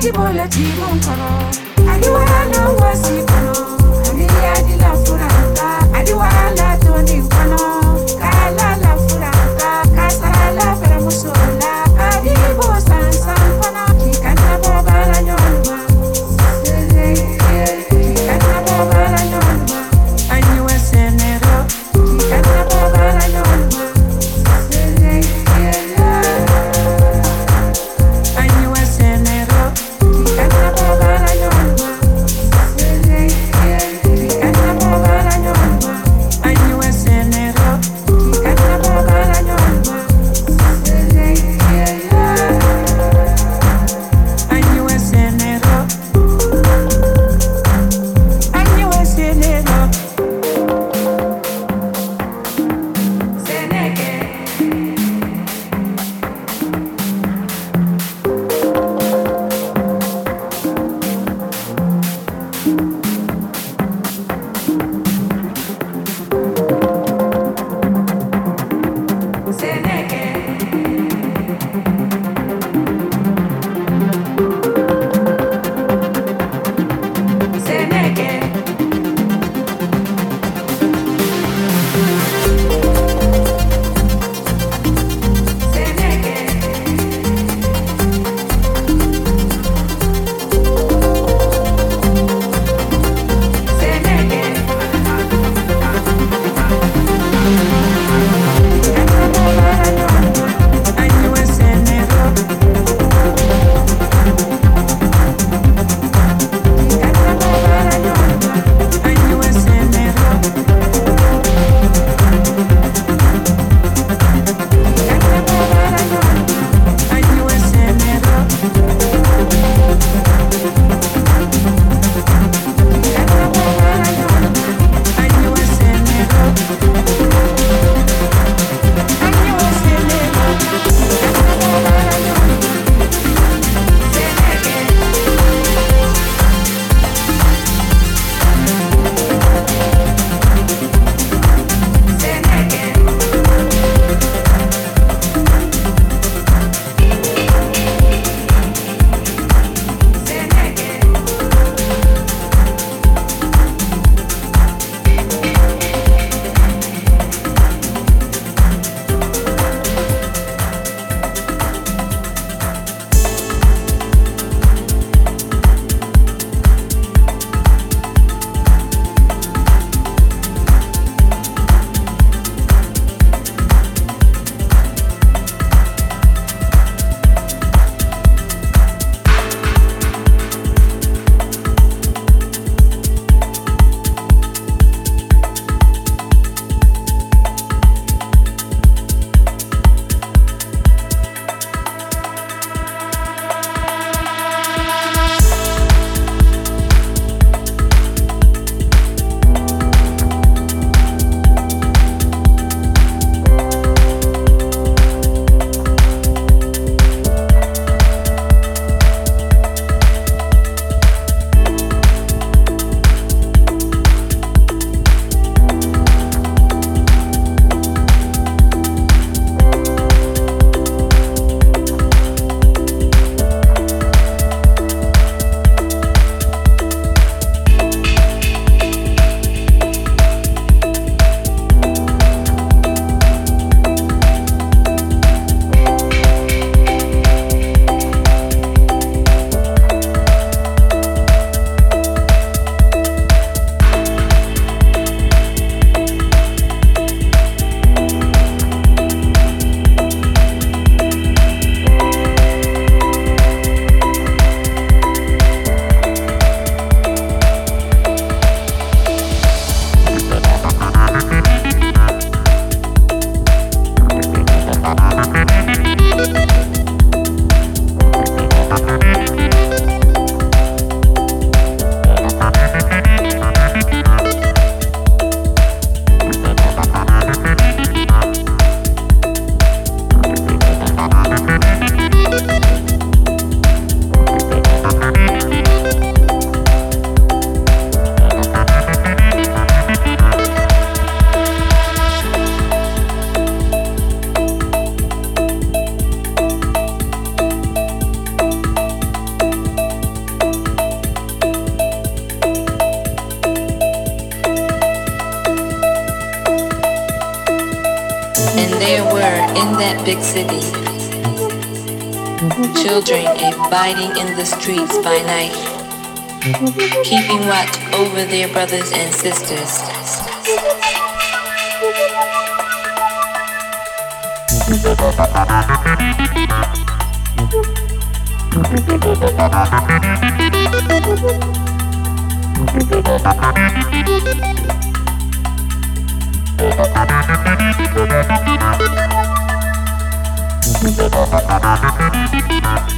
Yeah. hiding in the streets by night, keeping watch over their brothers and sisters.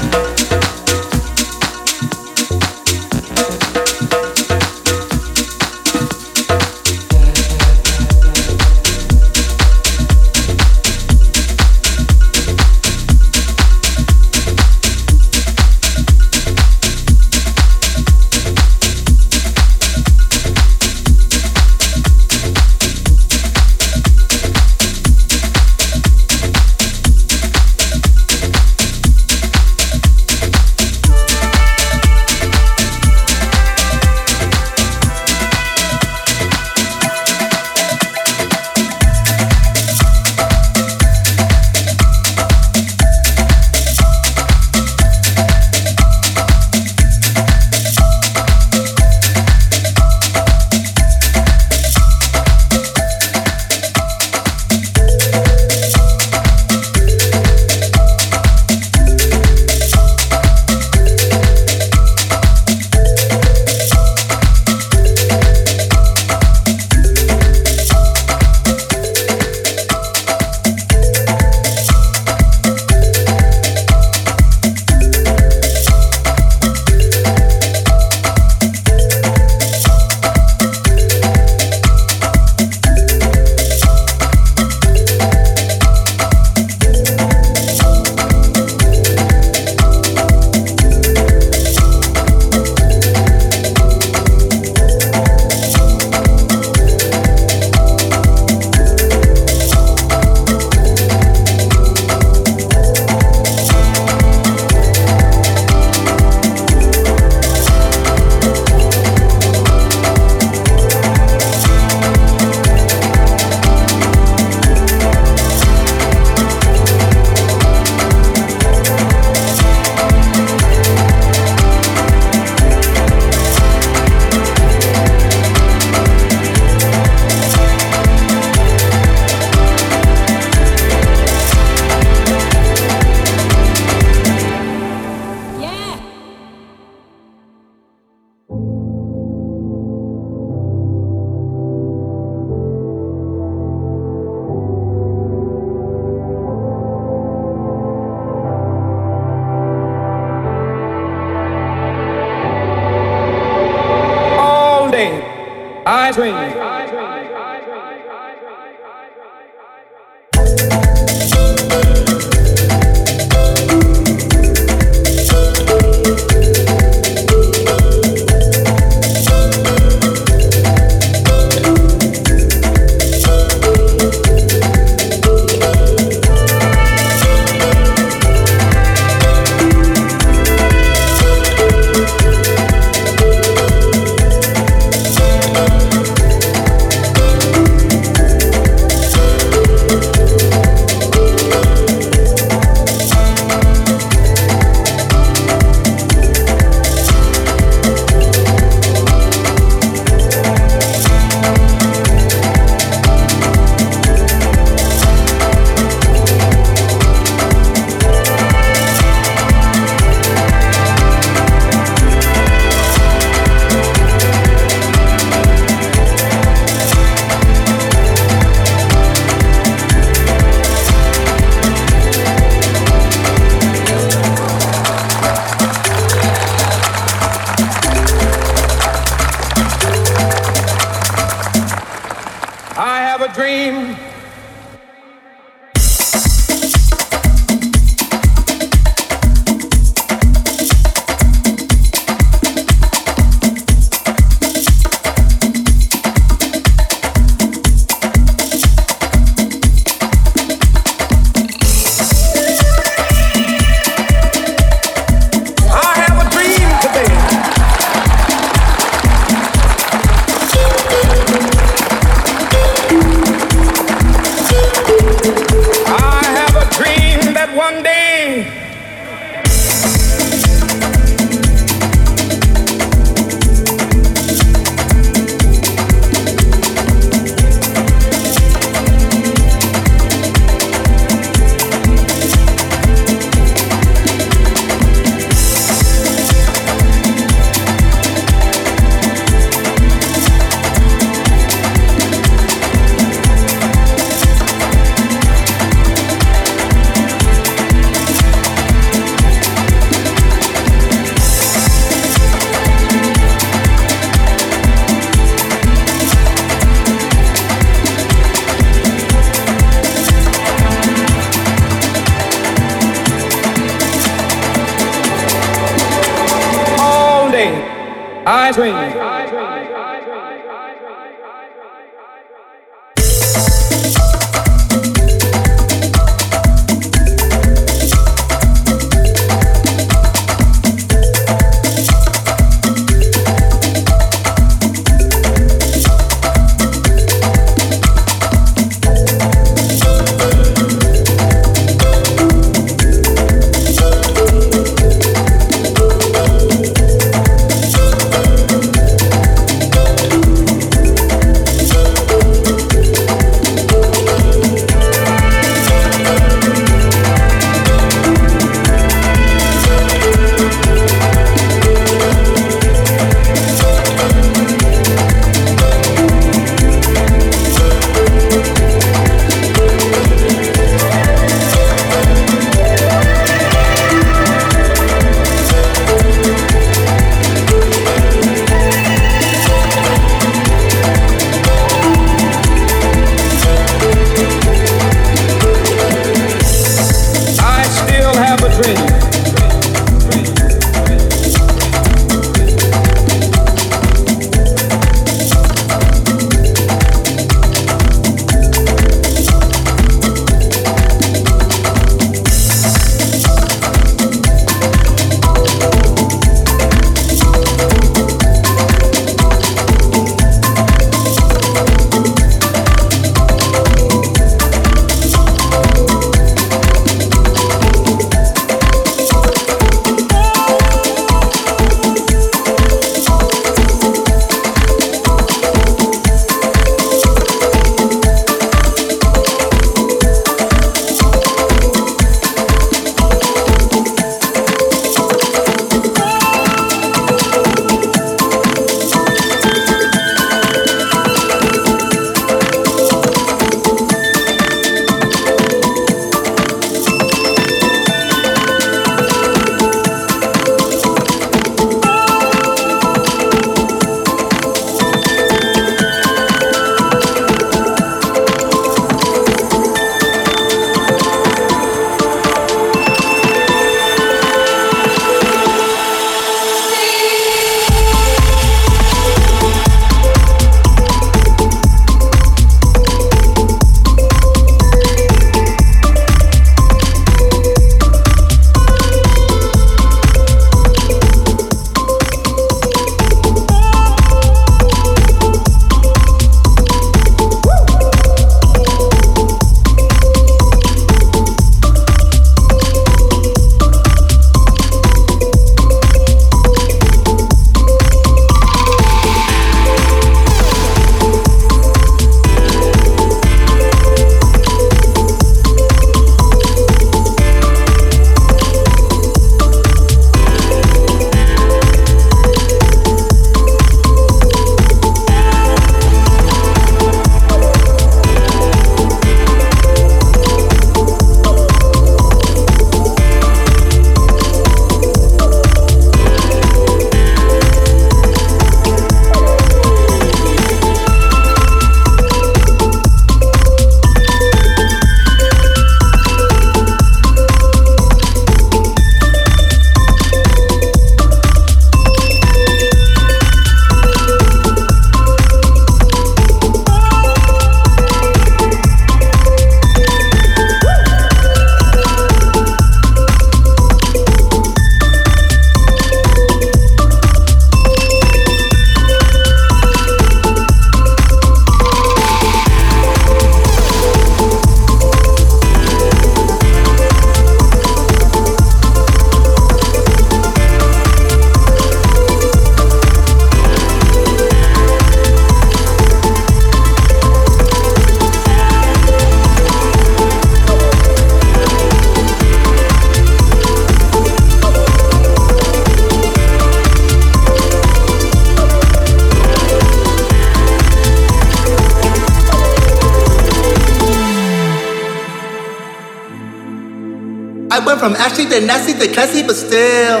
to nasty to classy, but still.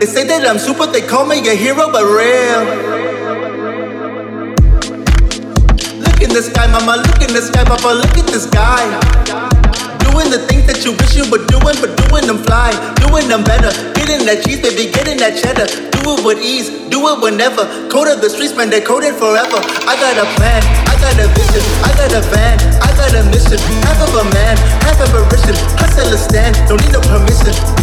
They say that I'm super, they call me a hero, but real. Look in the sky, mama, look in the sky, papa, look at this guy. Doing the things that you wish you were doing, but doing them fly, doing them better. Getting that cheese, baby, getting that cheddar. Do it with ease, do it whenever. Code of the streets, man, they coded forever. I got a plan, I got a vision, I got a van, Got a mission. Half of a man, half of a riches. Hustle a stand, don't need no permission.